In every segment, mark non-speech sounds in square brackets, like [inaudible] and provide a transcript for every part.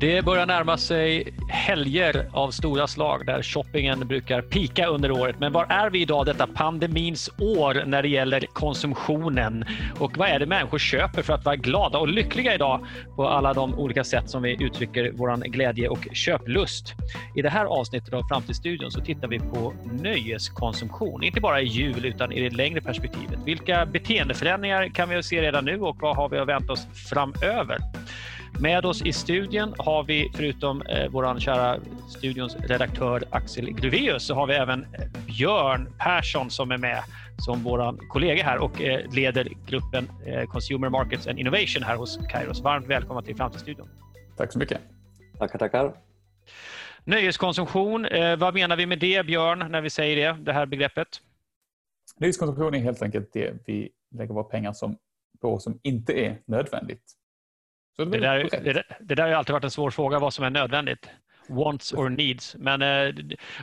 Det börjar närma sig helger av stora slag där shoppingen brukar pika under året. Men var är vi idag detta pandemins år när det gäller konsumtionen? Och vad är det människor köper för att vara glada och lyckliga idag på alla de olika sätt som vi uttrycker vår glädje och köplust? I det här avsnittet av Framtidsstudion så tittar vi på nöjeskonsumtion, inte bara i jul utan i det längre perspektivet. Vilka beteendeförändringar kan vi se redan nu och vad har vi att vänta oss framöver? Med oss i studion har vi förutom eh, vår kära studions redaktör Axel Gruveus så har vi även eh, Björn Persson som är med som vår kollega här och eh, leder gruppen eh, Consumer Markets and Innovation här hos Kairos. Varmt välkomna till Framtidsstudion. Tack så mycket. Tackar, tackar. Nöjeskonsumtion, eh, vad menar vi med det Björn när vi säger det, det här begreppet? Nöjeskonsumtion är helt enkelt det vi lägger våra pengar som, på som inte är nödvändigt. Det, det, där, det, det, där har alltid varit en svår fråga, vad som är nödvändigt. Wants or needs. Men eh,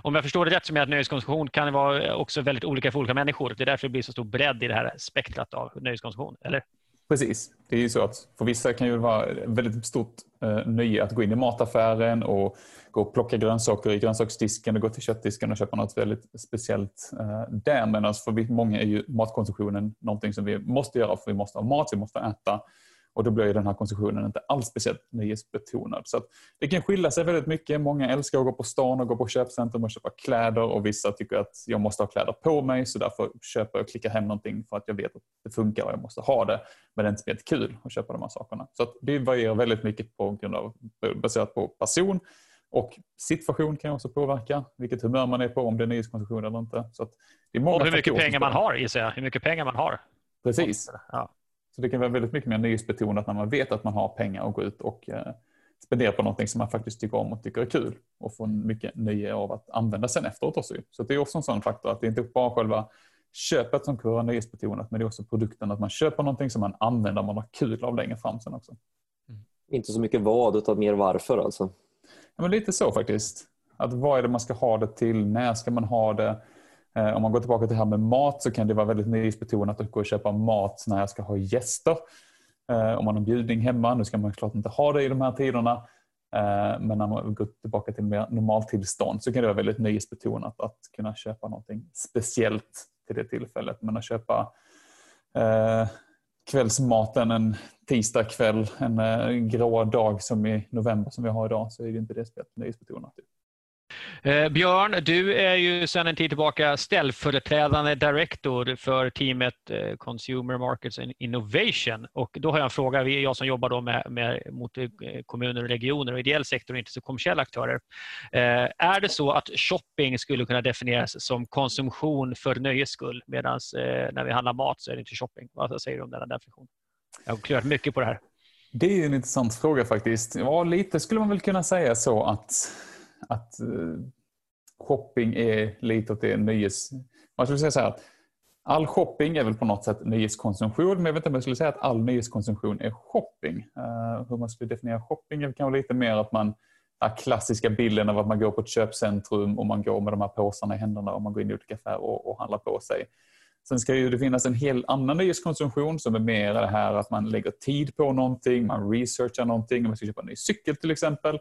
om jag förstår det rätt så med att nöjeskonsumtion kan vara också väldigt olika för olika människor. Det är därför det blir så stor bredd i det här spektrat av nöjeskonsumtion, eller? Precis. Det är ju så att för vissa kan det vara väldigt stort eh, nöje att gå in i mataffären och gå och plocka grönsaker i grönsaksdisken och gå till köttdisken och köpa något väldigt speciellt eh, där. Medan för många är ju matkonsumtionen någonting som vi måste göra för vi måste ha mat, vi måste äta. Och då blir den här konsumtionen inte alls speciellt nöjesbetonad. Så det kan skilja sig väldigt mycket. Många älskar att gå på stan och gå på köpcentrum och köpa kläder och vissa tycker att jag måste ha kläder på mig så därför köper jag och klickar hem någonting för att jag vet att det funkar och jag måste ha det. Men det är inte speciellt kul att köpa de här sakerna. Så det varierar väldigt mycket på grund av, baserat på person och situation kan också påverka vilket humör man är på, om det är nöjeskonsumtion eller inte. Så det är många och hur mycket pengar man har gissar jag. Hur mycket pengar man har. Precis. Ja. Så det kan vara väldigt mycket mer nöjesbetonat när man vet att man har pengar att gå ut och eh, spendera på någonting som man faktiskt tycker om och tycker är kul och få mycket nöje av att använda sen efteråt också. Så det är också en sån faktor att det inte bara själva köpet som kan vara nöjesbetonat men det är också produkten att man köper någonting som man använder och man har kul av längre fram sen också. Mm. Inte så mycket vad utan mer varför alltså? Ja, men lite så faktiskt. Att vad är det man ska ha det till? När ska man ha det? Eh, om man går tillbaka till det här med mat så kan det vara väldigt nöjesbetonat att gå och köpa mat när jag ska ha gäster. Eh, om man har bjudning hemma, nu ska man klart inte ha det i de här tiderna. Eh, men när man går tillbaka till mer normaltillstånd så kan det vara väldigt nöjesbetonat att kunna köpa någonting speciellt till det tillfället. Men att köpa eh, kvällsmaten en tisdagkväll, en grå dag som i november som vi har idag så är det inte det speciellt nöjesbetonat. Eh, Björn, du är ju sedan en tid tillbaka ställföreträdande director för teamet eh, Consumer Markets and Innovation. Och då har jag en fråga, vi är jag som jobbar då med, med, mot eh, kommuner och regioner och ideell sektor och inte så kommersiella aktörer. Eh, är det så att shopping skulle kunna definieras som konsumtion för nöjes skull medan eh, när vi handlar mat så är det inte shopping? Vad säger du om den definitionen? Jag har klurat mycket på det här. Det är en intressant fråga faktiskt. Ja, lite skulle man väl kunna säga så att att eh, shopping är lite åt det nöjes... Man skulle säga så här all shopping är väl på något sätt nöjeskonsumtion men jag vet inte om jag skulle säga att all nöjeskonsumtion är shopping. Eh, hur man skulle definiera shopping är kanske lite mer att man den klassiska bilden av att man går på ett köpcentrum och man går med de här påsarna i händerna och man går in i olika affärer och, och handlar på sig. Sen ska ju det finnas en hel annan nöjeskonsumtion som är mer det här att man lägger tid på någonting, man researchar någonting, om man ska köpa en ny cykel till exempel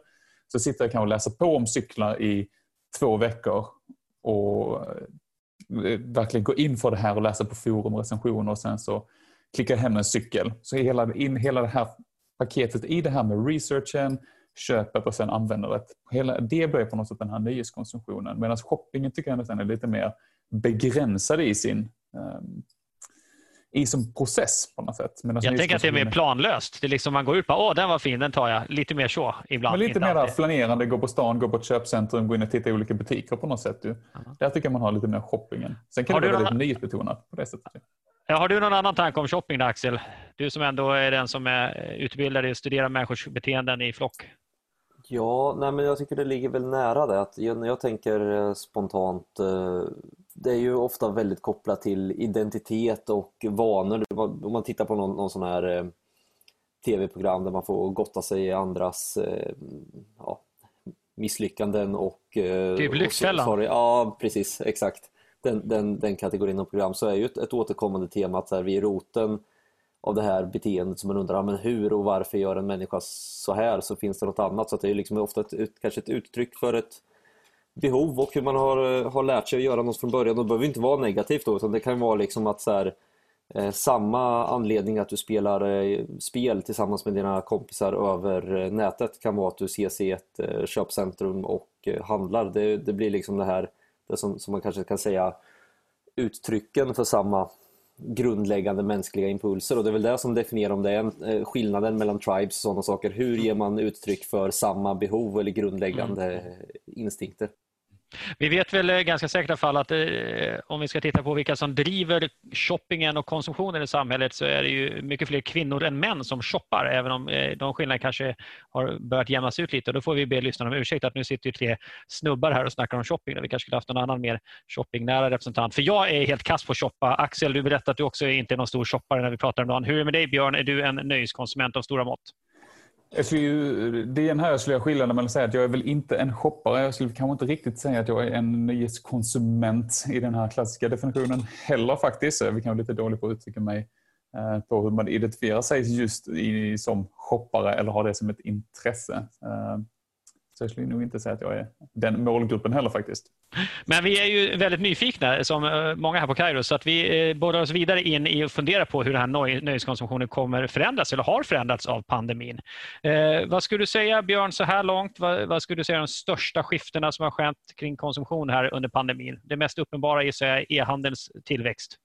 så sitter jag kanske och läser på om cyklar i två veckor och eh, verkligen gå in för det här och läsa på forum och recensioner och sen så klickar hem en cykel. Så hela, in, hela det här paketet i det här med researchen, köpet och sen användandet. Hela, det blir på något sätt den här nöjeskonsumtionen. Medan shoppingen tycker jag nästan är lite mer begränsad i sin um, i som process på något sätt. Men jag tänker att det är mer planlöst. Det är liksom man går ut och åh den var fin, den tar jag. Lite mer så ibland. Men lite mer flanerande, gå på stan, gå på ett köpcentrum, gå in och titta i olika butiker på något sätt. Du. Där tycker jag man har lite mer shoppingen. Sen kan har det vara väldigt nyhetsbetonat på det sättet. Ja, har du någon annan tanke om shopping då, Axel? Du som ändå är den som är utbildad i att studera människors beteenden i flock. Ja, nej, men jag tycker det ligger väl nära det. Att när jag tänker eh, spontant eh, det är ju ofta väldigt kopplat till identitet och vanor. Om man tittar på någon, någon sån här eh, tv-program där man får gotta sig i andras eh, ja, misslyckanden och... Eh, typ Lyxfällan? Ja, precis. Exakt. Den, den, den kategorin av program så är ju ett, ett återkommande tema att så här, vi är roten av det här beteendet som man undrar men hur och varför gör en människa så här så finns det något annat. Så det är liksom ofta ett, kanske ett uttryck för ett behov och hur man har, har lärt sig att göra något från början. Det behöver inte vara negativt då utan det kan vara liksom att så här, eh, samma anledning att du spelar eh, spel tillsammans med dina kompisar över eh, nätet kan vara att du ses i ett eh, köpcentrum och eh, handlar. Det, det, blir liksom det här det som, som man kanske kan säga uttrycken för samma grundläggande mänskliga impulser och det är väl det som definierar om det är en, eh, skillnaden mellan tribes och sådana saker. Hur ger man uttryck för samma behov eller grundläggande mm. instinkter? Vi vet väl eh, ganska säkra fall att eh, om vi ska titta på vilka som driver shoppingen och konsumtionen i samhället så är det ju mycket fler kvinnor än män som shoppar även om eh, de skillnaderna kanske har börjat jämnas ut lite. Och då får vi be lyssnarna om ursäkt att nu sitter ju tre snubbar här och snackar om shopping. Vi kanske skulle haft någon annan mer shoppingnära representant. För jag är helt kass på att shoppa. Axel, du berättade att du också inte är någon stor shoppare när vi pratar om dagen. Hur är det med dig Björn? Är du en nöjeskonsument av stora mått? Det är den här jag skulle skilja mellan att säga att jag är väl inte en shoppare. Jag skulle kanske inte riktigt säga att jag är en nyhetskonsument i den här klassiska definitionen heller faktiskt. Vi kan vara lite dålig på att uttrycka mig eh, på hur man identifierar sig just i, som shoppare eller har det som ett intresse. Eh, så jag skulle nog inte säga att jag är den målgruppen heller faktiskt. Men vi är ju väldigt nyfikna, som eh, många här på Kairo, så att vi eh, borrar oss vidare in i att fundera på hur den här nöjeskonsumtionen kommer förändras eller har förändrats av pandemin. Eh, vad skulle du säga, Björn, så här långt? Vad, vad skulle du säga är de största skiftena som har skett kring konsumtion här under pandemin? Det mest uppenbara gissar jag är e-handelns tillväxt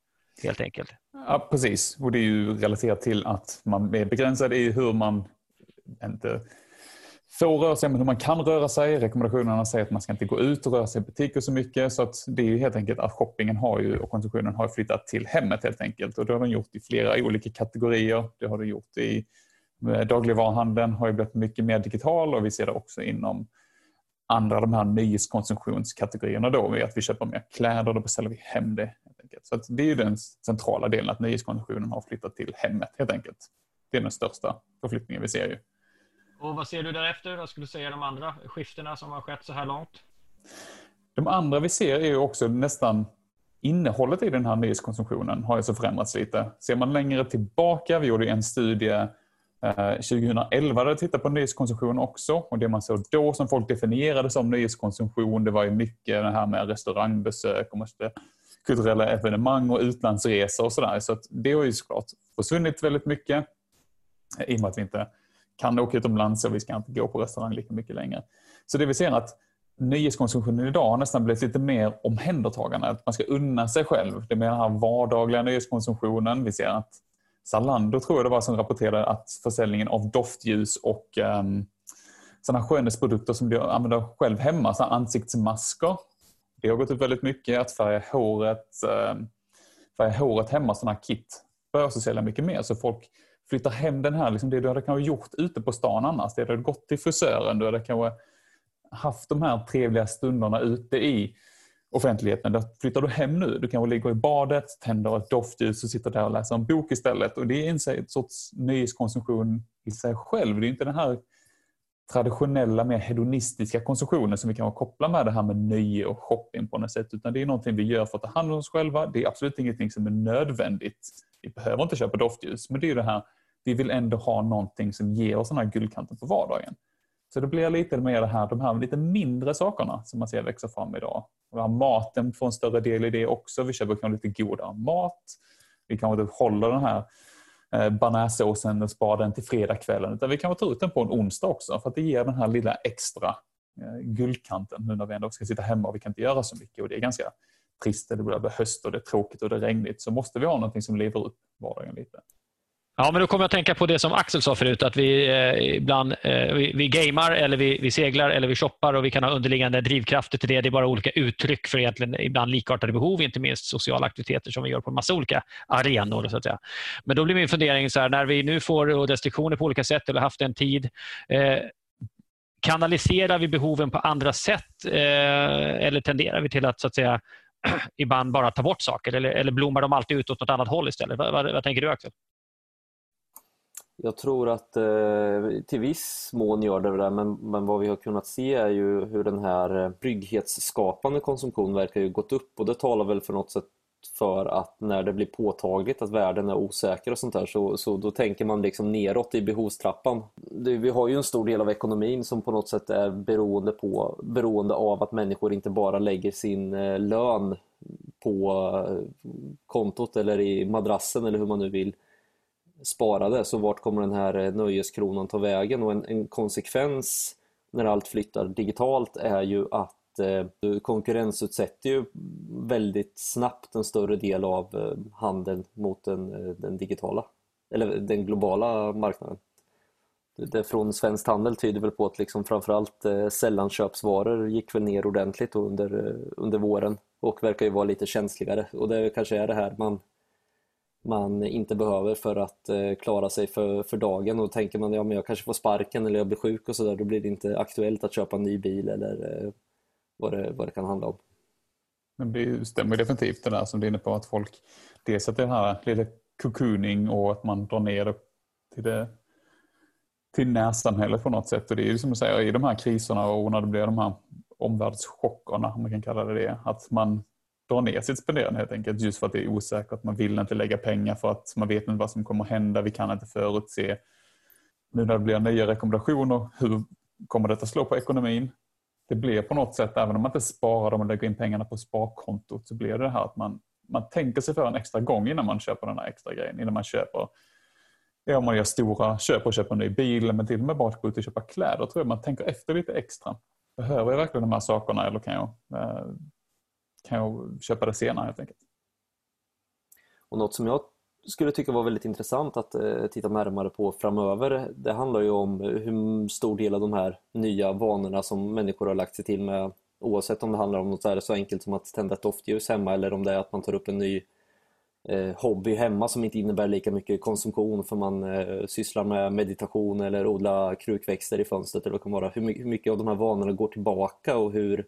helt enkelt. Ja, precis. Och det är ju relaterat till att man är begränsad i hur man inte får röra sig, men hur man kan röra sig. Rekommendationerna säger att man ska inte gå ut och röra sig i butiker så mycket. Så att det är ju helt enkelt att shoppingen har ju, och konsumtionen har flyttat till hemmet helt enkelt. Och det har den gjort i flera olika kategorier. Det har det gjort i eh, dagligvaruhandeln har ju blivit mycket mer digital och vi ser det också inom andra de här nyhetskonsumtionskategorierna då, att vi köper mer kläder, då beställer vi hem det. Helt enkelt. Så det är ju den centrala delen, att nyhetskonsumtionen har flyttat till hemmet helt enkelt. Det är den största förflyttningen vi ser ju. Och vad ser du därefter? Vad skulle du säga de andra skiftena som har skett så här långt? De andra vi ser är ju också nästan innehållet i den här nyhetskonsumtionen har ju så förändrats lite. Ser man längre tillbaka, vi gjorde en studie eh, 2011 där vi tittade på nyhetskonsumtion också och det man såg då som folk definierade som nyhetskonsumtion det var ju mycket det här med restaurangbesök och kulturella evenemang och utlandsresor och sådär. Så, så det har ju såklart försvunnit väldigt mycket i och med att vi inte kan åka utomlands och vi ska inte gå på restaurang lika mycket längre. Så det vi ser att nyhetskonsumtionen idag har nästan blivit lite mer omhändertagande. Att man ska unna sig själv. Det är mer den här vardagliga nyhetskonsumtionen. Vi ser att Zalando tror jag det var som rapporterade att försäljningen av doftljus och ehm, um, sådana skönhetsprodukter som du använder själv hemma, sådana ansiktsmasker. Det har gått upp väldigt mycket. Att färga håret, um, färga håret hemma, sådana kit, börjar också sälja mycket mer. Så folk flyttar hem den här, liksom det du hade kanske gjort ute på stan annars. Det du hade gått till frisören, du hade kanske haft de här trevliga stunderna ute i offentligheten. Det flyttar du hem nu. Du kanske ligger i badet, tänder ett doftljus och sitter där och läser en bok istället. Och Det är en sorts nyhetskonsumtion i sig själv. Det är inte den här traditionella, mer hedonistiska konsumtionen som vi kan koppla med det här med nöje och shopping på något sätt. Utan det är någonting vi gör för att ta hand om oss själva. Det är absolut ingenting som är nödvändigt. Vi behöver inte köpa doftljus, men det är det här vi vill ändå ha någonting som ger oss den här guldkanten på vardagen. Så det blir lite mer det här, de här lite mindre sakerna som man ser växa fram idag. Maten får en större del i det också. Vi köper kanske lite godare mat. Vi kanske inte håller den här eh, bearnaisesåsen banärsåsen och sparar den till fredagskvällen. Utan vi kan ta ut den på en onsdag också för att det ger den här lilla extra eh, guldkanten nu när vi ändå ska sitta hemma och vi kan inte göra så mycket. Och det är ganska trist, det blir höst och det är tråkigt och det är regnigt. Så måste vi ha någonting som lever upp vardagen lite. Ja, men då kommer jag att tänka på det som Axel sa förut, att vi eh, ibland eh, vi, vi gamar, eller vi, vi, seglar eller vi shoppar och vi kan ha underliggande drivkrafter till det. Det är bara olika uttryck för egentligen ibland likartade behov, inte minst sociala aktiviteter som vi gör på en massa olika arenor. Så att säga. Men då blir min fundering, så här, när vi nu får restriktioner på olika sätt eller haft en tid, eh, kanaliserar vi behoven på andra sätt eh, eller tenderar vi till att, så att säga, [clears throat] ibland bara ta bort saker eller, eller blommar de alltid ut åt något annat håll istället? Vad, vad, vad tänker du Axel? Jag tror att eh, till viss mån gör det det, men, men vad vi har kunnat se är ju hur den här eh, trygghetsskapande konsumtionen verkar ju gått upp och det talar väl för något sätt för att när det blir påtagligt att världen är osäker och sånt där så, så då tänker man liksom neråt i behovstrappan. Det, vi har ju en stor del av ekonomin som på något sätt är beroende, på, beroende av att människor inte bara lägger sin eh, lön på eh, kontot eller i madrassen eller hur man nu vill sparade. Så vart kommer den här eh, nöjeskronan ta vägen? Och en, en konsekvens när allt flyttar digitalt är ju att eh, du konkurrensutsätter ju väldigt snabbt en större del av eh, handeln mot den, eh, den digitala eller den globala marknaden. Det från Svensk Handel tyder väl på att liksom framförallt eh, sällanköpsvaror gick väl ner ordentligt under, under våren och verkar ju vara lite känsligare och det kanske är det här man, man inte behöver för att eh, klara sig för, för dagen och tänker man ja men jag kanske får sparken eller jag blir sjuk och sådär då blir det inte aktuellt att köpa en ny bil eller eh, vad det, vad det kan handla om. Det stämmer definitivt det där som du är inne på att folk dels att det här lite cocooning och att man drar ner det till, det, till närsamhället på något sätt. Och det är ju som du säger i de här kriserna och när det blir de här omvärldschockerna, om man kan kalla det det, att man dra ner sitt spenderande helt enkelt just för att det är osäkert. Man vill inte lägga pengar för att man vet inte vad som kommer hända. Vi kan inte förutse. Nu när det blir nya rekommendationer, hur kommer detta slå på ekonomin? det blir på något sätt, även om man inte sparar dem och lägger in pengarna på sparkontot, så blir det det här att man, man tänker sig för en extra gång innan man köper den här extra grejen. Innan man köper, ja, om man gör stora köp och köper en ny bil, men till och med bara att gå ut och köpa kläder, tror jag man tänker efter lite extra. Behöver jag verkligen de här sakerna eller kan jag, eh, kan jag köpa det senare helt enkelt? Och något som jag skulle tycka var väldigt intressant att eh, titta närmare på framöver. Det handlar ju om hur stor del av de här nya vanorna som människor har lagt sig till med oavsett om det handlar om något så enkelt som att tända ett doftljus hemma eller om det är att man tar upp en ny eh, hobby hemma som inte innebär lika mycket konsumtion för man eh, sysslar med meditation eller odla krukväxter i fönstret eller vad det kan vara. Hur mycket, hur mycket av de här vanorna går tillbaka och hur,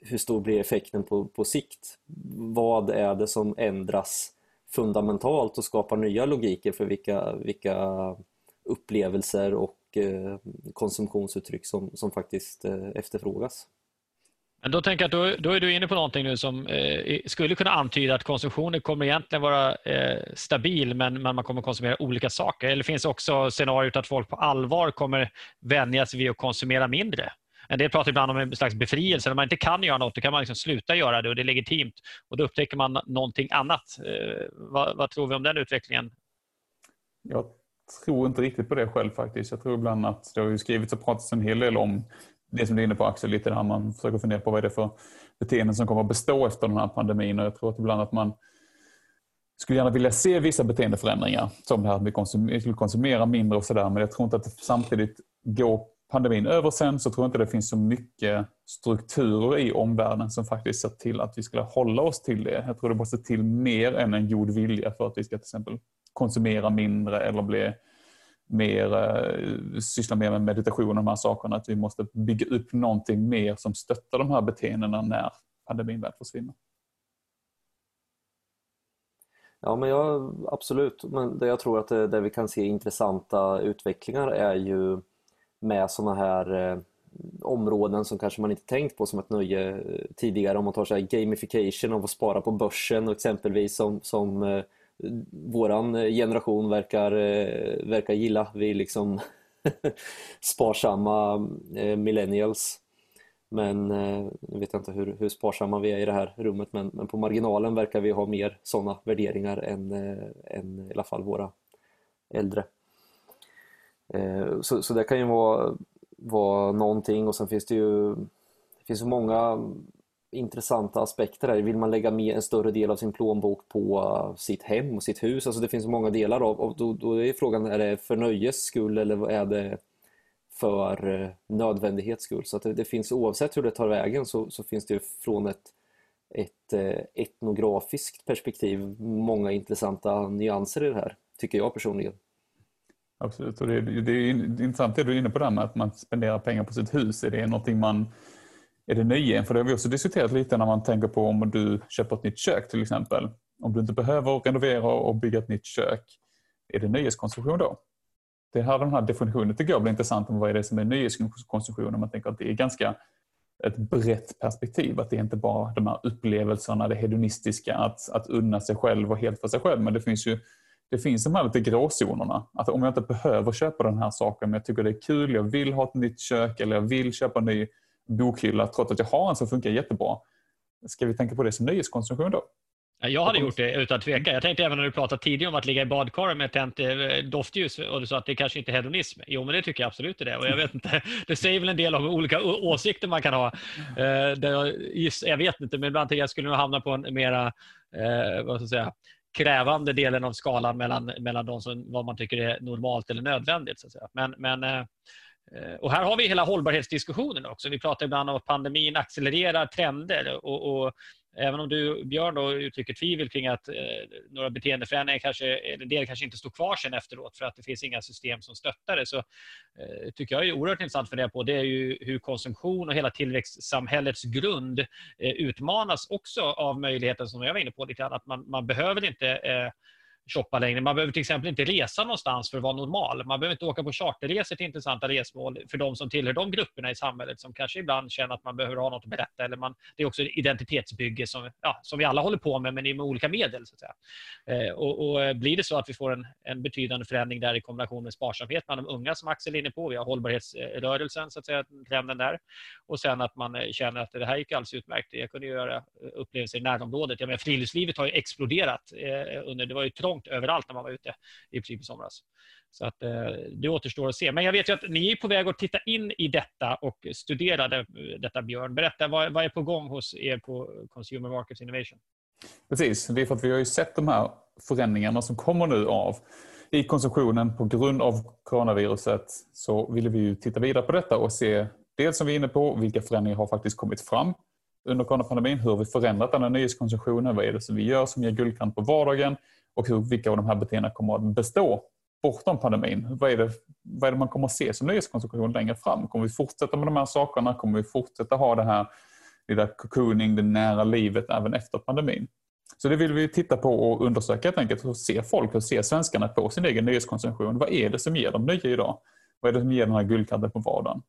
hur stor blir effekten på, på sikt? Vad är det som ändras fundamentalt och skapar nya logiker för vilka, vilka upplevelser och eh, konsumtionsuttryck som, som faktiskt eh, efterfrågas. Men då tänker jag att då, då, är du inne på någonting nu som eh, skulle kunna antyda att konsumtionen kommer egentligen vara eh, stabil men, men, man kommer konsumera olika saker. Eller finns också scenariot att folk på allvar kommer vänja sig vid att konsumera mindre? En del pratar ibland om en slags befrielse. När man inte kan göra något då kan man liksom sluta göra det och det är legitimt. Och Då upptäcker man någonting annat. Eh, vad, vad tror vi om den utvecklingen? Jag tror inte riktigt på det själv faktiskt. Jag tror ibland att det har ju skrivits och pratats en hel del om det som du är inne på Axel, lite där man försöker fundera på vad är det för beteenden som kommer att bestå efter den här pandemin. Och jag tror att ibland att man skulle gärna vilja se vissa beteendeförändringar. Som det här att vi skulle konsumera mindre och sådär. Men jag tror inte att det samtidigt går pandemin över sen så tror jag inte det finns så mycket strukturer i omvärlden som faktiskt ser till att vi skulle hålla oss till det. Jag tror det måste till mer än en god vilja för att vi ska till exempel konsumera mindre eller bli mer, eh, syssla mer med meditation och de här sakerna. Att vi måste bygga upp någonting mer som stöttar de här beteendena när pandemin väl försvinner. Ja, men jag, absolut. Men det jag tror att det, det vi kan se intressanta utvecklingar är ju med sådana här eh, områden som kanske man inte tänkt på som ett nöje eh, tidigare. Om man tar så här gamification av att spara på börsen och exempelvis som, som eh, våran eh, generation verkar, eh, verkar gilla. Vi är liksom [laughs] sparsamma eh, millennials. Men eh, nu vet jag inte hur, hur sparsamma vi är i det här rummet men, men på marginalen verkar vi ha mer sådana värderingar än, eh, än i alla fall våra äldre. Eh, så, så det kan ju vara, vara någonting och sen finns det ju det finns så många intressanta aspekter här. Vill man lägga med en större del av sin plånbok på eh, sitt hem och sitt hus? Alltså det finns många delar av och då, då är frågan, är det för nöjes skull eller är det för eh, nödvändighets skull? Så att det, det, finns oavsett hur det tar vägen så, så finns det ju från ett, ett etnografiskt perspektiv många intressanta nyanser i det här, tycker jag personligen. Absolut, och det, det är intressant det du är inne på där med att man spenderar pengar på sitt hus. Är det någonting man är det nöjen? För det har vi också diskuterat lite när man tänker på om du köper ett nytt kök till exempel. Om du inte behöver renovera och bygga ett nytt kök, är det nöjeskonsumtion då? Det här, den här definitionen tycker jag blir intressant om vad är det som är nöjeskonsumtion. Om man tänker att det är ganska ett brett perspektiv. Att det är inte bara de här upplevelserna, det hedonistiska, att, att unna sig själv och helt för sig själv. Men det finns ju det finns de här lite gråzonerna. Att om jag inte behöver köpa den här saken men jag tycker det är kul, jag vill ha ett nytt kök eller jag vill köpa en ny bokhylla trots att jag har en som funkar jättebra. Ska vi tänka på det som nöjeskonsumtion då? Jag hade gjort det utan tvekan. Jag tänkte även när du pratade tidigare om att ligga i badkaret med tänt eh, doftljus och du sa att det kanske inte är hedonism. Jo, men det tycker jag absolut det är. Och jag vet inte, [laughs] det säger väl en del om olika åsikter man kan ha. Eh, jag, vet inte, men ibland tänker jag skulle hamna på en mera eh, vad ska jag säga, krävande delen av skalan mellan, mellan de som, vad man tycker är normalt eller nödvändigt. Så att säga. Men, men, eh, och här har vi hela hållbarhetsdiskussionen också. Vi pratar ibland om att pandemin accelererar trender och, och Även om du, Björn, då, uttrycker tvivel kring att eh, några beteendeförändringar kanske, en del kanske inte står kvar sen efteråt för att det finns inga system som stöttar det, så eh, tycker jag är oerhört intressant att fundera på. Det är ju hur konsumtion och hela tillväxtsamhällets grund eh, utmanas också av möjligheten som jag var inne på lite grann, att man, man behöver inte eh, shoppa längre. Man behöver till exempel inte resa någonstans för att vara normal. Man behöver inte åka på charterresor till intressanta resmål för de som tillhör de grupperna i samhället som kanske ibland känner att man behöver ha något att berätta. Eller man, det är också identitetsbygge som, ja, som vi alla håller på med, men med olika medel. Så att säga. Eh, och, och, eh, Blir det så att vi får en, en betydande förändring där i kombination med sparsamhet bland de unga som Axel är inne på, vi har hållbarhetsrörelsen, så att säga, trenden där. Och sen att man eh, känner att det här gick alldeles utmärkt. Jag kunde göra eh, upplevelser i närområdet. Jag menar, friluftslivet har ju exploderat. Eh, under, det var ju trångt överallt när man var ute i princip i somras. Så att, eh, det återstår att se. Men jag vet ju att ni är på väg att titta in i detta och studera det, detta, Björn. Berätta, vad, vad är på gång hos er på Consumer Markets Innovation? Precis, det är för att vi har ju sett de här förändringarna som kommer nu av i konsumtionen på grund av coronaviruset så ville vi ju titta vidare på detta och se dels som vi är inne på vilka förändringar har faktiskt kommit fram under coronapandemin. Hur har vi förändrat den här nyhetskonsumtionen? Vad är det som vi gör som ger guldkant på vardagen? Och hur, vilka av de här beteendena kommer att bestå bortom pandemin. Vad är, det, vad är det man kommer att se som nöjeskonsumtion längre fram? Kommer vi fortsätta med de här sakerna? Kommer vi fortsätta ha det här lilla cocooning, det nära livet även efter pandemin? Så det vill vi titta på och undersöka helt enkelt. Hur ser folk, hur ser svenskarna på sin egen nöjeskonsumtion? Vad är det som ger dem nöje idag? Vad är det som ger den här guldkanten på vardagen?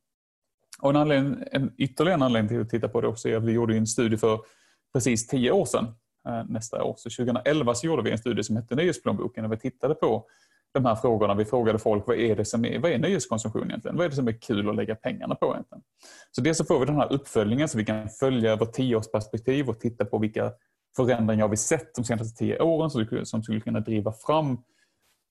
Och en, anledning, en ytterligare en anledning till att titta på det också är att vi gjorde en studie för precis tio år sedan Eh, nästa år. Så 2011 så gjorde vi en studie som hette Nöjesplånboken och vi tittade på de här frågorna. Vi frågade folk vad är det som är, vad är nöjeskonsumtion egentligen? Vad är det som är kul att lägga pengarna på egentligen? Så dels så får vi den här uppföljningen så vi kan följa över tioårsperspektiv och titta på vilka förändringar har vi sett de senaste tio åren som skulle kunna driva fram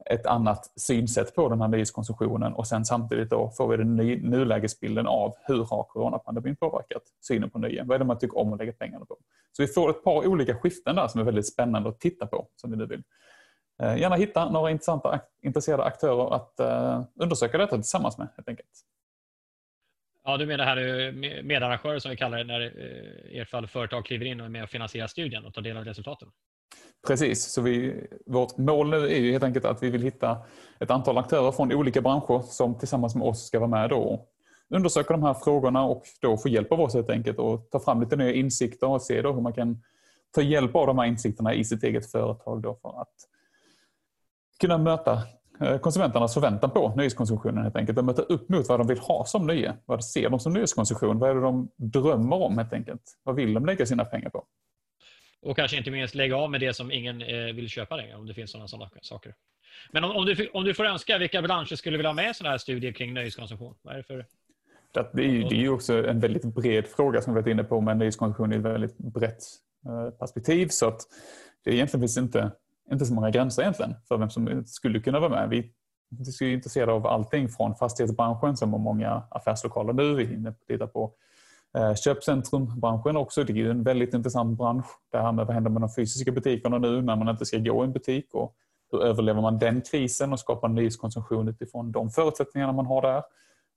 ett annat synsätt på den här nyhetskonsumtionen, och sen samtidigt då får vi den nulägesbilden av hur har coronapandemin påverkat synen på nöje? Vad är det man tycker om att lägga pengarna på? Så vi får ett par olika skiften där som är väldigt spännande att titta på som vi nu vill. Eh, gärna hitta några intressanta, intresserade aktörer att eh, undersöka detta tillsammans med helt enkelt. Ja, du menar här eh, medarrangörer som vi kallar det när eh, i ert fall företag kliver in och är med och finansierar studien och tar del av resultaten? Precis, så vi, vårt mål nu är ju helt enkelt att vi vill hitta ett antal aktörer från olika branscher som tillsammans med oss ska vara med då undersöka de här frågorna och då få hjälp av oss helt enkelt och ta fram lite nya insikter och se då hur man kan ta hjälp av de här insikterna i sitt eget företag då för att kunna möta eh, konsumenternas förväntan på nöjeskonsumtionen helt enkelt och möta upp mot vad de vill ha som nöje. Vad ser de som nöjeskonsumtion? Vad är det de drömmer om helt enkelt? Vad vill de lägga sina pengar på? Och kanske inte minst lägga av med det som ingen eh, vill köpa längre om det finns sådana, sådana saker. Men om, om, du, om du får önska, vilka branscher skulle vilja ha med sådana här studier kring nöjeskonsumtion? Vad är det för det är, det är ju också en väldigt bred fråga som vi varit inne på men nöjeskonsumtion i ett väldigt brett eh, perspektiv. Så att det egentligen finns inte, inte så många gränser egentligen för vem som skulle kunna vara med. Vi, vi är intresserade av allting från fastighetsbranschen som har många affärslokaler nu. Vi hinner titta på Eh, köpcentrumbranschen också. Det är ju en väldigt intressant bransch. Det här med vad händer med de fysiska butikerna nu när man inte ska gå i en butik och hur överlever man den krisen och skapar nyhetskonsumtion utifrån de förutsättningarna man har där.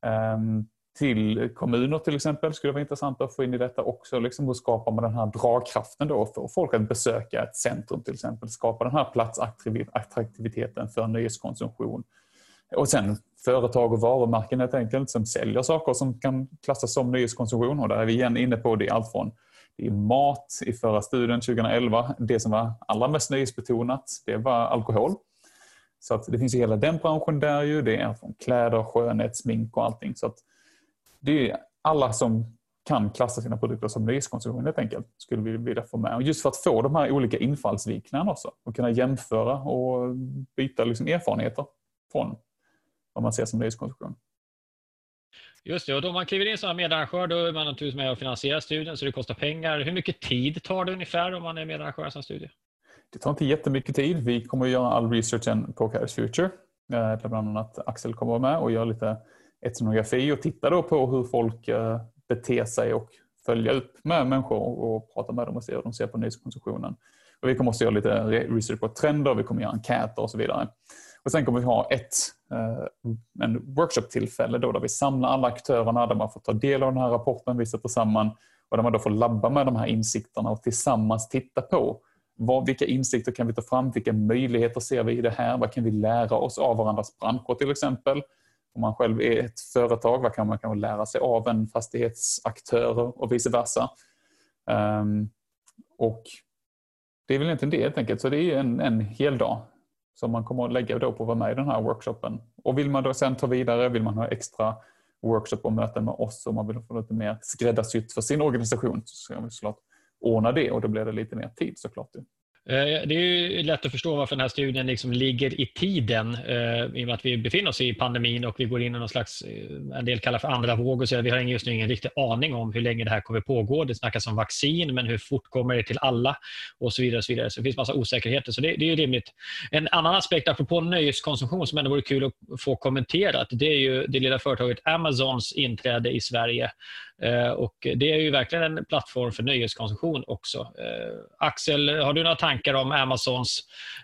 Ehm, till kommuner till exempel skulle vara intressant att få in i detta också. Liksom hur skapar man den här dragkraften då för folk att besöka ett centrum till exempel. Skapa den här platsattraktiviteten för nyhetskonsumtion. Och sen företag och varumärken helt enkelt som säljer saker som kan klassas som nöjeskonsumtion. Och där är vi igen inne på det allt från det är mat i förra studien 2011. Det som var allra mest nöjesbetonat det var alkohol. Så att det finns ju hela den branschen där ju. Det är från kläder, skönhet, smink och allting. Så att det är alla som kan klassa sina produkter som nöjeskonsumtion helt enkelt. Skulle vi vilja få med. och just för att få de här olika infallsvinklarna också och kunna jämföra och byta liksom erfarenheter från vad man ser som nöjeskonsumtion. Just det, och då man kliver in som medarrangör då är man naturligtvis med och finansierar studien så det kostar pengar. Hur mycket tid tar det ungefär om man är medarrangör i en studie? Det tar inte jättemycket tid. Vi kommer att göra all researchen på Caris Future. Där eh, bland annat Axel kommer med och göra lite etnografi och titta då på hur folk eh, beter sig och följa upp med människor och prata med dem och se hur de ser på nyhetskonsumtionen. Och vi kommer också göra lite research på trender, vi kommer göra enkäter och så vidare. Och sen kommer vi ha ett eh, en workshop-tillfälle då där vi samlar alla aktörerna där man får ta del av den här rapporten vi sätter samman och där man då får labba med de här insikterna och tillsammans titta på vad, vilka insikter kan vi ta fram, vilka möjligheter ser vi i det här, vad kan vi lära oss av varandras branscher till exempel. Om man själv är ett företag, vad kan man kanske lära sig av en fastighetsaktör och vice versa. Um, och det är väl egentligen det helt enkelt, så det är en, en hel dag som man kommer att lägga då på att vara med i den här workshopen. Och vill man då sen ta vidare, vill man ha extra workshop och möten med oss och man vill få lite mer skräddarsytt för sin organisation så ska vi såklart ordna det och då blir det lite mer tid såklart. Eh, det är ju lätt att förstå varför den här studien liksom ligger i tiden eh, i och med att vi befinner oss i pandemin och vi går in i någon slags, eh, en del kallar för andra våg och så Vi har just nu ingen riktig aning om hur länge det här kommer pågå. Det snackas om vaccin, men hur fort kommer det till alla? Och så vidare. Och så, vidare. så det finns massa osäkerheter, så det, det är rimligt. En annan aspekt apropå nöjeskonsumtion som ändå vore kul att få kommenterat, det är ju det lilla företaget Amazons inträde i Sverige Eh, och det är ju verkligen en plattform för nöjeskonsumtion också. Eh, Axel, har du några tankar om Amazons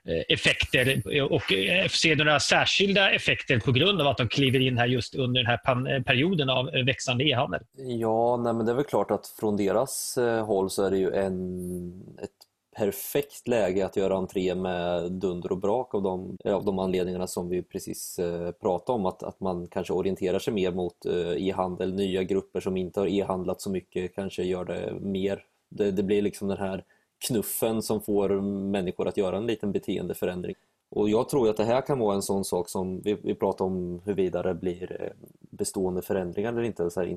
eh, effekter och ser du några särskilda effekter på grund av att de kliver in här just under den här perioden av växande e-handel? Ja, nej, men det är väl klart att från deras håll så är det ju en, ett perfekt läge att göra entré med dunder och brak av de, eh, av de anledningarna som vi precis eh, pratade om. Att, att man kanske orienterar sig mer mot eh, e-handel, nya grupper som inte har e-handlat så mycket kanske gör det mer. Det, det blir liksom den här knuffen som får människor att göra en liten beteendeförändring. Och jag tror att det här kan vara en sån sak som vi, vi pratar om huruvida det blir bestående förändringar eller inte, så här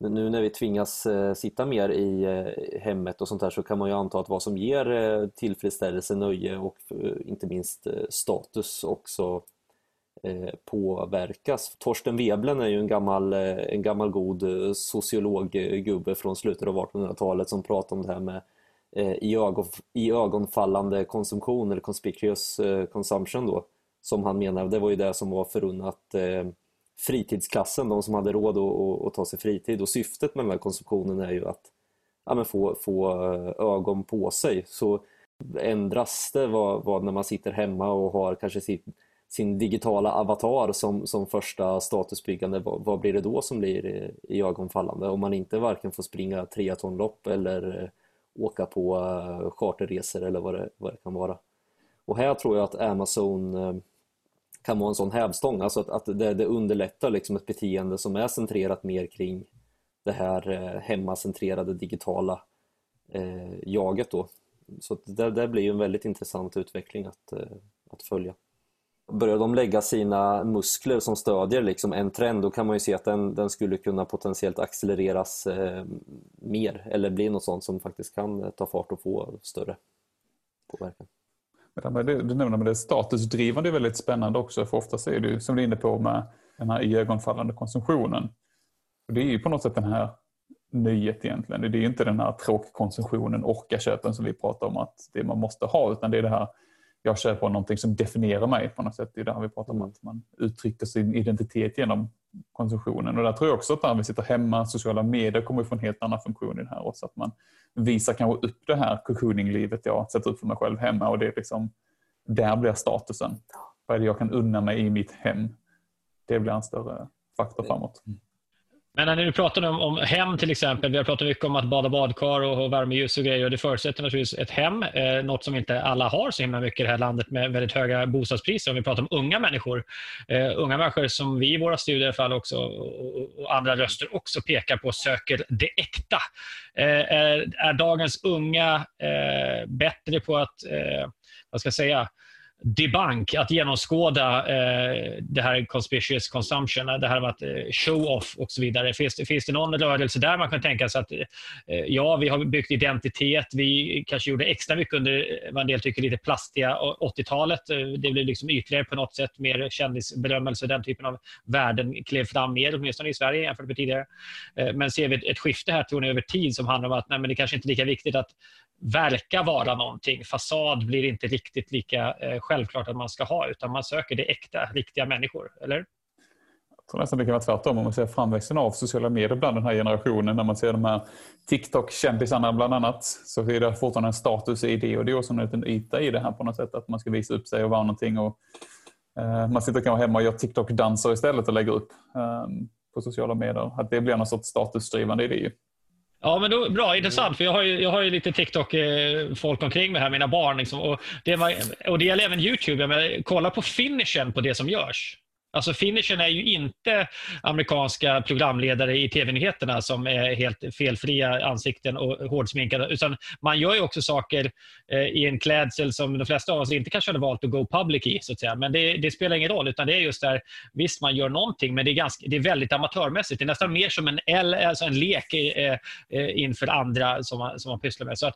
men nu när vi tvingas eh, sitta mer i eh, hemmet och sånt där så kan man ju anta att vad som ger eh, tillfredsställelse, nöje och inte minst status också påverkas. Torsten Weblen är ju en gammal, en gammal god sociologgubbe från slutet av 1800-talet som pratar om det här med i, ögon, i ögonfallande konsumtion eller conspicuous consumption då som han menar, det var ju det som var förunnat fritidsklassen, de som hade råd att, att ta sig fritid. Och syftet med den här konsumtionen är ju att ja, få, få eh, ögon på sig. Så ändras det vad, vad, när man sitter hemma och har kanske sin, sin digitala avatar som, som första statusbyggande, vad, vad blir det då som blir i, i ögonfallande? Om man inte varken får springa triathlonlopp eller eh, åka på eh, charterresor eller vad det, vad det kan vara. Och här tror jag att Amazon kan vara en sån hävstång, alltså att, att det, det underlättar liksom ett beteende som är centrerat mer kring det här eh, hemmacentrerade digitala eh, jaget då. Så det, det blir ju en väldigt intressant utveckling att, eh, att följa. Börjar de lägga sina muskler som stödjer liksom en trend då kan man ju se att den, den skulle kunna potentiellt accelereras eh, mer eller bli något sånt som faktiskt kan eh, ta fart och få större påverkan. Du nämner med det statusdrivande är väldigt spännande också för ofta är det som du är inne på med den här iögonfallande konsumtionen. Det är ju på något sätt den här nöjet egentligen. Det är ju inte den här tråkkonsumtionen, orka-köpen som vi pratar om att det man måste ha utan det är det här jag köper någonting som definierar mig på något sätt. Det är det här vi pratar om att man uttrycker sin identitet genom konsumtionen. Och där tror jag också att när vi sitter hemma, sociala medier kommer få en helt annan funktion i det här också. Att man visar kanske upp det här cocooning-livet jag sätter upp för mig själv hemma och det är liksom, där blir statusen. Vad är det jag kan unna mig i mitt hem? Det blir en större faktor framåt. Mm. Men när du pratar om, om, hem till exempel, vi har pratat mycket om att bada badkar och, och värmeljus och grejer och det förutsätter naturligtvis ett hem, eh, något som inte alla har så himla mycket i det här landet med väldigt höga bostadspriser. Om vi pratar om unga människor, eh, unga människor som vi i våra studier i alla fall också och, och, andra röster också pekar på söker det äkta. Eh, är, är, dagens unga eh, bättre på att, eh, vad ska jag säga, debunk, att genomskåda eh, det här conspicuous consumption, det här med att eh, show-off och så vidare. Finns, finns det någon rörelse där man kan tänka sig att eh, ja, vi har byggt identitet, vi kanske gjorde extra mycket under eh, vad en del tycker lite plastiga 80-talet. Eh, det blev liksom ytligare på något sätt, mer kändisberömmelse, den typen av värden klev fram mer, åtminstone i Sverige jämfört med tidigare. Eh, men ser vi ett skifte här, tror ni, över tid som handlar om att nej, men det kanske inte är lika viktigt att verka vara någonting. Fasad blir inte riktigt lika eh, självklart att man ska ha, utan man söker det äkta, riktiga människor. Eller? Jag tror nästan det kan vara tvärtom. Om man ser framväxten av sociala medier bland den här generationen, när man ser de här TikTok-kändisarna bland annat, så är det fortfarande en status i det och det är också en liten yta i det här på något sätt, att man ska visa upp sig och vara någonting. Och, eh, man sitter kanske hemma och gör TikTok-danser istället och lägger upp eh, på sociala medier. Att det blir någon sorts statusdrivande i det. Ju. Ja, men då, bra, intressant. För jag har ju, jag har ju lite TikTok-folk omkring mig här, mina barn. Liksom, och, det och det gäller även YouTube. Men kolla på finishen på det som görs. Alltså finishen är ju inte amerikanska programledare i tv-nyheterna som är helt felfria ansikten och hårdsminkade. Utan man gör ju också saker eh, i en klädsel som de flesta av oss inte kanske hade valt att go public i. Så att säga. Men det, det, spelar ingen roll. utan det är just där, Visst, man gör någonting, men det är, ganska, det är väldigt amatörmässigt. Det är nästan mer som en, L, alltså en lek eh, eh, inför andra som man, som man pysslar med. Så att,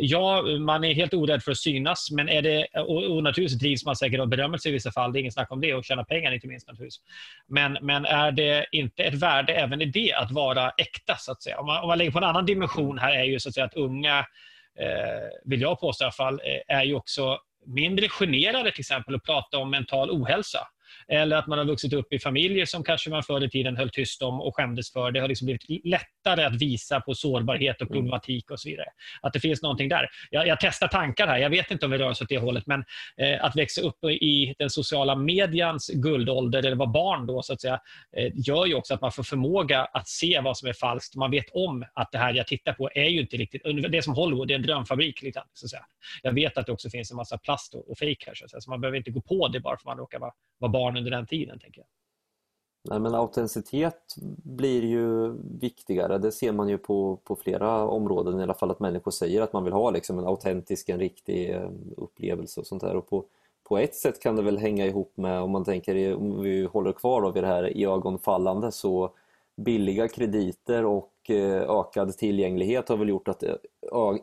ja, man är helt orädd för att synas, men är det, och, och naturligtvis drivs man säkert av berömmelse i vissa fall. Det är inget snack om det. Och tjäna pengar inte minst naturligtvis. Men, men är det inte ett värde även i det att vara äkta så att säga? Om man, om man lägger på en annan dimension här är ju så att säga att unga, eh, vill jag påstå i alla fall, eh, är ju också mindre generade till exempel att prata om mental ohälsa. Eller att man har vuxit upp i familjer som kanske man förr i tiden höll tyst om och skämdes för. Det har liksom blivit lättare att visa på sårbarhet och mm. problematik och så vidare. Att det finns någonting där. Jag, jag testar tankar här. Jag vet inte om vi rör oss åt det hållet, men eh, att växa upp i den sociala medians guldålder, eller vara barn då, så att säga, eh, gör ju också att man får förmåga att se vad som är falskt. Man vet om att det här jag tittar på är ju inte riktigt... Det är som Hollywood, det är en drömfabrik. Lite, så att säga. Jag vet att det också finns en massa plast och, och fejk här, så, att säga. så man behöver inte gå på det bara för att man råkar vara, vara barn under den tiden. tänker jag. Nej, men autenticitet blir ju viktigare. Det ser man ju på, på flera områden i alla fall att människor säger att man vill ha liksom en autentisk, en riktig eh, upplevelse och sånt där. Och på, på ett sätt kan det väl hänga ihop med, om man tänker, om vi håller kvar då vid det här iögonfallande, så billiga krediter och och eh, ökad tillgänglighet har väl gjort att eh,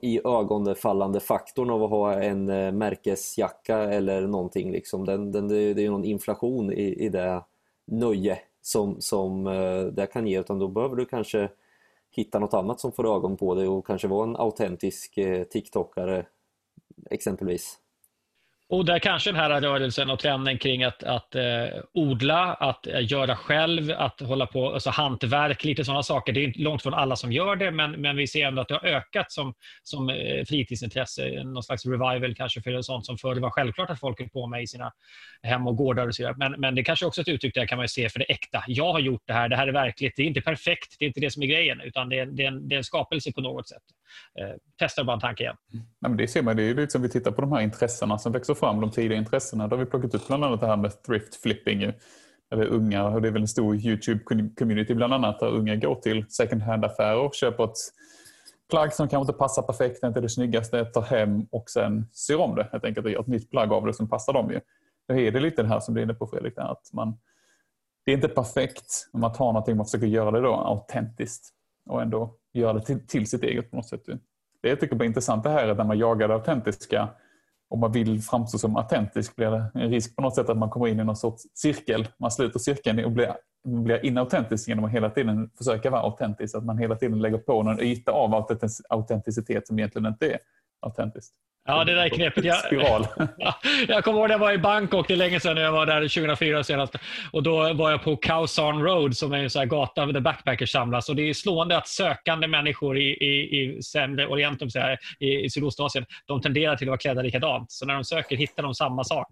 i ögonfallande faktorn av att ha en eh, märkesjacka eller någonting, liksom, den, den, det är ju någon inflation i, i det nöje som, som det kan ge utan då behöver du kanske hitta något annat som får ögon på dig och kanske vara en autentisk TikTokare exempelvis. Och där kanske den här rörelsen och trenden kring att, att eh, odla, att eh, göra själv, att hålla på, alltså hantverk, lite sådana saker. Det är långt från alla som gör det, men, men vi ser ändå att det har ökat som, som eh, fritidsintresse. Någon slags revival kanske för sånt som förr var självklart att folk höll på med i sina hem och gårdar. Och så vidare. Men, men det kanske också är ett uttryck där kan man se för det äkta. Jag har gjort det här, det här är verkligt. Det är inte perfekt, det är inte det som är grejen, utan det är, det är, en, det är en skapelse på något sätt. Eh, testar bara en tanke igen. Mm. Nej, men det ser man, det är lite som vi tittar på de här intressena som växer fram, de tidiga intressena. Då har vi plockat ut bland annat det här med thrift flipping. Eller unga, och det är väl en stor YouTube-community bland annat, där unga går till second hand-affärer och köper ett plagg som kanske inte passar perfekt, inte det snyggaste, tar hem och sen syr om det helt enkelt och gör ett nytt plagg av det som passar dem. Ju. Då är det lite det här som du är inne på Fredrik, att man, det är inte perfekt, men man tar någonting och man försöker göra det då autentiskt och ändå göra det till, till sitt eget på något sätt. Det jag tycker är intressant det här är att när man jagar det autentiska om man vill framstå som autentisk blir det en risk på något sätt att man kommer in i någon sorts cirkel. Man sluter cirkeln och blir, blir inautentisk genom att hela tiden försöka vara autentisk. Att man hela tiden lägger på någon yta av autenticitet som egentligen inte är autentiskt. Ja, det där knepet. Jag, Spiral. [laughs] jag kommer ihåg när jag var i Bangkok, det är länge sedan, jag var där 2004 senast. Och då var jag på Khao Road som är en sån gata där backpackers samlas. Och det är slående att sökande människor i, i, i sämre Orientum, så här, i, i Sydostasien, de tenderar till att vara klädda likadant. Så när de söker hittar de samma sak.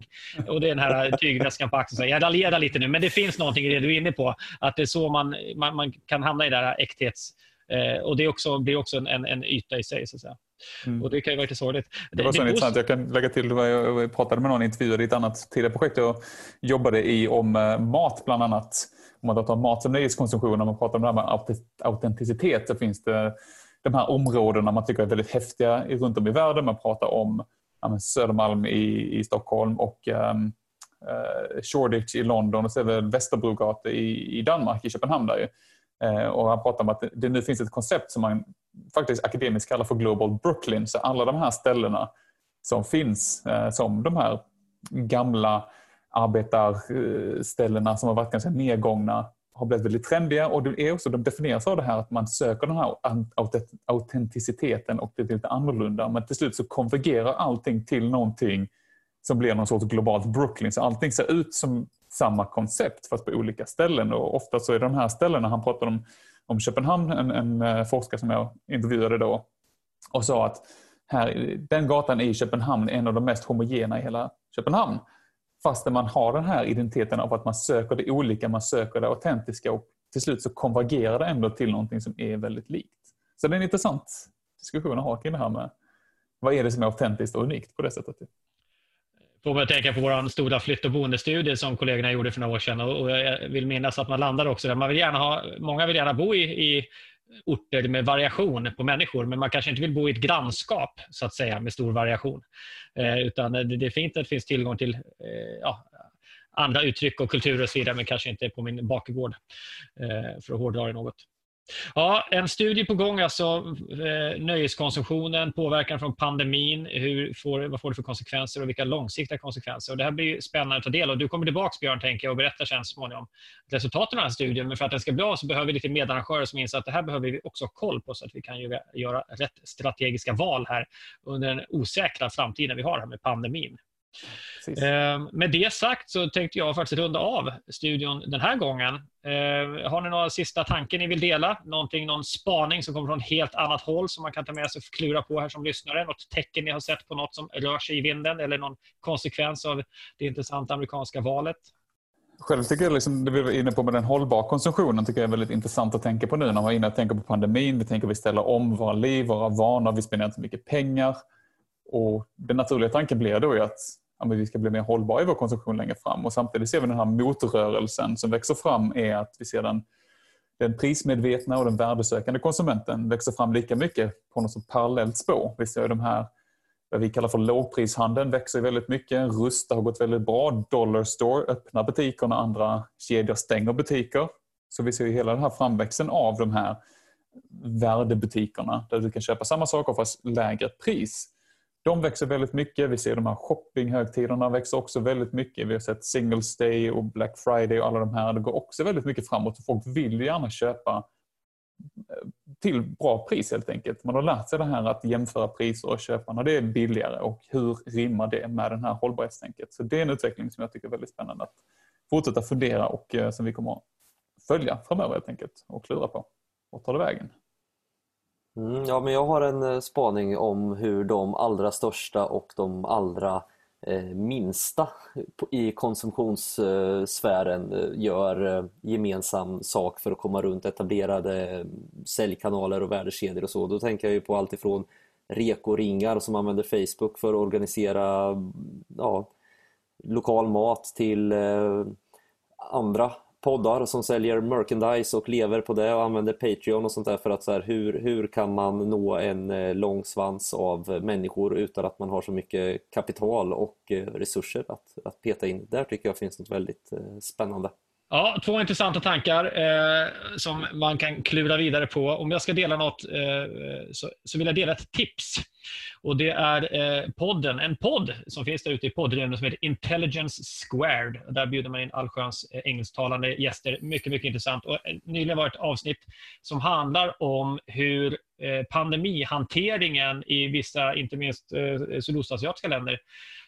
Och det är den här tygväskan på axeln. Jag raljerar lite nu, men det finns någonting i det du är inne på. Att det är så man, man, man kan hamna i det här äkthets... Eh, och det också, blir också en, en, yta i sig. Så. Mm. Och det kan ju vara lite sorgligt. Det var så det intressant. Jag kan lägga till, jag pratade med någon intervjuade i ett annat tidigare projekt jag jobbade i om eh, mat bland annat. Om man tar mat som nöjeskonsumtion, om man pratar om det här med autenticitet så finns det de här områdena man tycker är väldigt häftiga runt om i världen. Man pratar om ja, Södermalm i, i Stockholm och um, uh, Shoreditch i London och så är det Västerbrogate i, i Danmark, i Köpenhamn. Där. Uh, Eh, och han pratar om att det nu finns ett koncept som man faktiskt akademiskt kallar för Global Brooklyn. Så alla de här ställena som finns, eh, som de här gamla arbetarställena som har varit ganska nedgångna har blivit väldigt trendiga och det är också, de definieras av det här att man söker den här autenticiteten och det är lite annorlunda. Men till slut så konvergerar allting till någonting som blir någon sorts globalt Brooklyn. Så allting ser ut som samma koncept fast på olika ställen och ofta så är de här ställena, han pratade om, om Köpenhamn, en, en eh, forskare som jag intervjuade då och sa att här, den gatan i Köpenhamn är en av de mest homogena i hela Köpenhamn. Fastän man har den här identiteten av att man söker det olika, man söker det autentiska och till slut så konvergerar det ändå till någonting som är väldigt likt. Så det är en intressant diskussion att ha kring det här med vad är det som är autentiskt och unikt på det sättet. Får mig att tänka på vår stora flytt och boendestudie som kollegorna gjorde för några år sedan och jag vill minnas att man landade också där. Man vill gärna ha, många vill gärna bo i, i orter med variation på människor, men man kanske inte vill bo i ett grannskap så att säga med stor variation. Eh, utan det, det är fint att det finns tillgång till eh, ja, andra uttryck och kulturer och så vidare, men kanske inte på min bakgård, eh, för att hårdra det något. Ja, en studie på gång, alltså eh, nöjeskonsumtionen, påverkan från pandemin, hur får, vad får det för konsekvenser och vilka långsiktiga konsekvenser. Och det här blir spännande att ta del av. Du kommer tillbaka Björn tänker jag, och berättar sen småningom resultaten av den här studien. Men för att den ska bli av så behöver vi lite medarrangörer som inser att det här behöver vi också ha koll på så att vi kan göra, göra rätt strategiska val här under den osäkra framtiden vi har här med pandemin. Eh, med det sagt så tänkte jag faktiskt runda av studion den här gången. Eh, har ni några sista tankar ni vill dela? Någonting, någon spaning som kommer från ett helt annat håll som man kan ta med sig och klura på här som lyssnare? Något tecken ni har sett på något som rör sig i vinden eller någon konsekvens av det intressanta amerikanska valet? Själv tycker jag, liksom, det vi var inne på med den hållbara konsumtionen, tycker jag är väldigt intressant att tänka på nu när man är inne och tänker på pandemin. Vi tänker att vi ställer om våra liv, våra vanor, vi spenderar inte så mycket pengar. Och Den naturliga tanken blir då att ja, vi ska bli mer hållbara i vår konsumtion längre fram. Och samtidigt ser vi den här motrörelsen som växer fram är att vi ser den, den prismedvetna och den värdesökande konsumenten växer fram lika mycket på något parallellt spår. Vi ser de här vad vi kallar för lågprishandeln växer väldigt mycket. Rusta har gått väldigt bra. Dollar Store öppnar butiker när andra kedjor stänger butiker. Så vi ser ju hela den här framväxten av de här värdebutikerna där du kan köpa samma saker fast lägre pris. De växer väldigt mycket. Vi ser de här shoppinghögtiderna växer också väldigt mycket. Vi har sett Singles Day och Black Friday och alla de här. Det går också väldigt mycket framåt. Folk vill gärna köpa eh, till bra pris helt enkelt. Man har lärt sig det här att jämföra priser och köpa när det är billigare och hur rimmar det med den här hållbarhetstänket. Så det är en utveckling som jag tycker är väldigt spännande att fortsätta fundera och eh, som vi kommer att följa framöver helt enkelt och klura på. Och ta det vägen. Mm, ja, men jag har en eh, spaning om hur de allra största och de allra eh, minsta i konsumtionssfären eh, gör eh, gemensam sak för att komma runt etablerade mm, säljkanaler och värdekedjor och så. Då tänker jag ju på allt ifrån rekoringar som använder Facebook för att organisera mm, ja, lokal mat till eh, andra poddar som säljer merchandise och lever på det och använder Patreon och sånt där för att så här, hur, hur kan man nå en eh, lång svans av människor utan att man har så mycket kapital och eh, resurser att, att peta in. Där tycker jag finns något väldigt eh, spännande. Ja, två intressanta tankar eh, som man kan klura vidare på. Om jag ska dela något eh, så, så, vill jag dela ett tips. Och Det är eh, podden, en podd som finns där ute i poddrummet som heter Intelligence Squared. Där bjuder man in allsköns eh, engelsktalande gäster. Mycket, mycket intressant. Och eh, nyligen var ett avsnitt som handlar om hur eh, pandemihanteringen i vissa, inte minst eh, sydostasiatiska länder,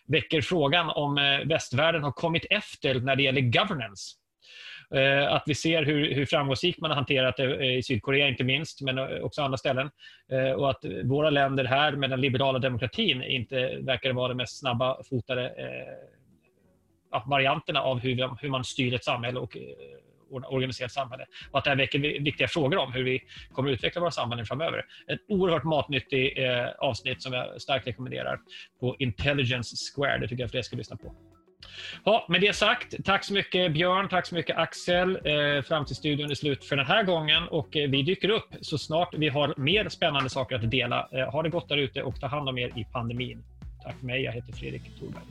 väcker frågan om eh, västvärlden har kommit efter när det gäller governance. Eh, att vi ser hur, hur framgångsrikt man har hanterat det eh, i Sydkorea inte minst, men eh, också andra ställen. Och att våra länder här med den liberala demokratin inte verkar vara de mest snabba fotade varianterna av hur, hur man styr ett samhälle och organiserat samhälle. Och att det här väcker viktiga frågor om hur vi kommer att utveckla våra samhällen framöver. Ett oerhört matnyttigt eh, avsnitt som jag starkt rekommenderar på Intelligence Square. Det tycker jag fler ska lyssna på. Ja, med det sagt, tack så mycket Björn, tack så mycket Axel. Eh, Framtidsstudion är slut för den här gången och eh, vi dyker upp så snart vi har mer spännande saker att dela. Eh, ha det gott där ute och ta hand om er i pandemin. Tack för mig, jag heter Fredrik Thorberg.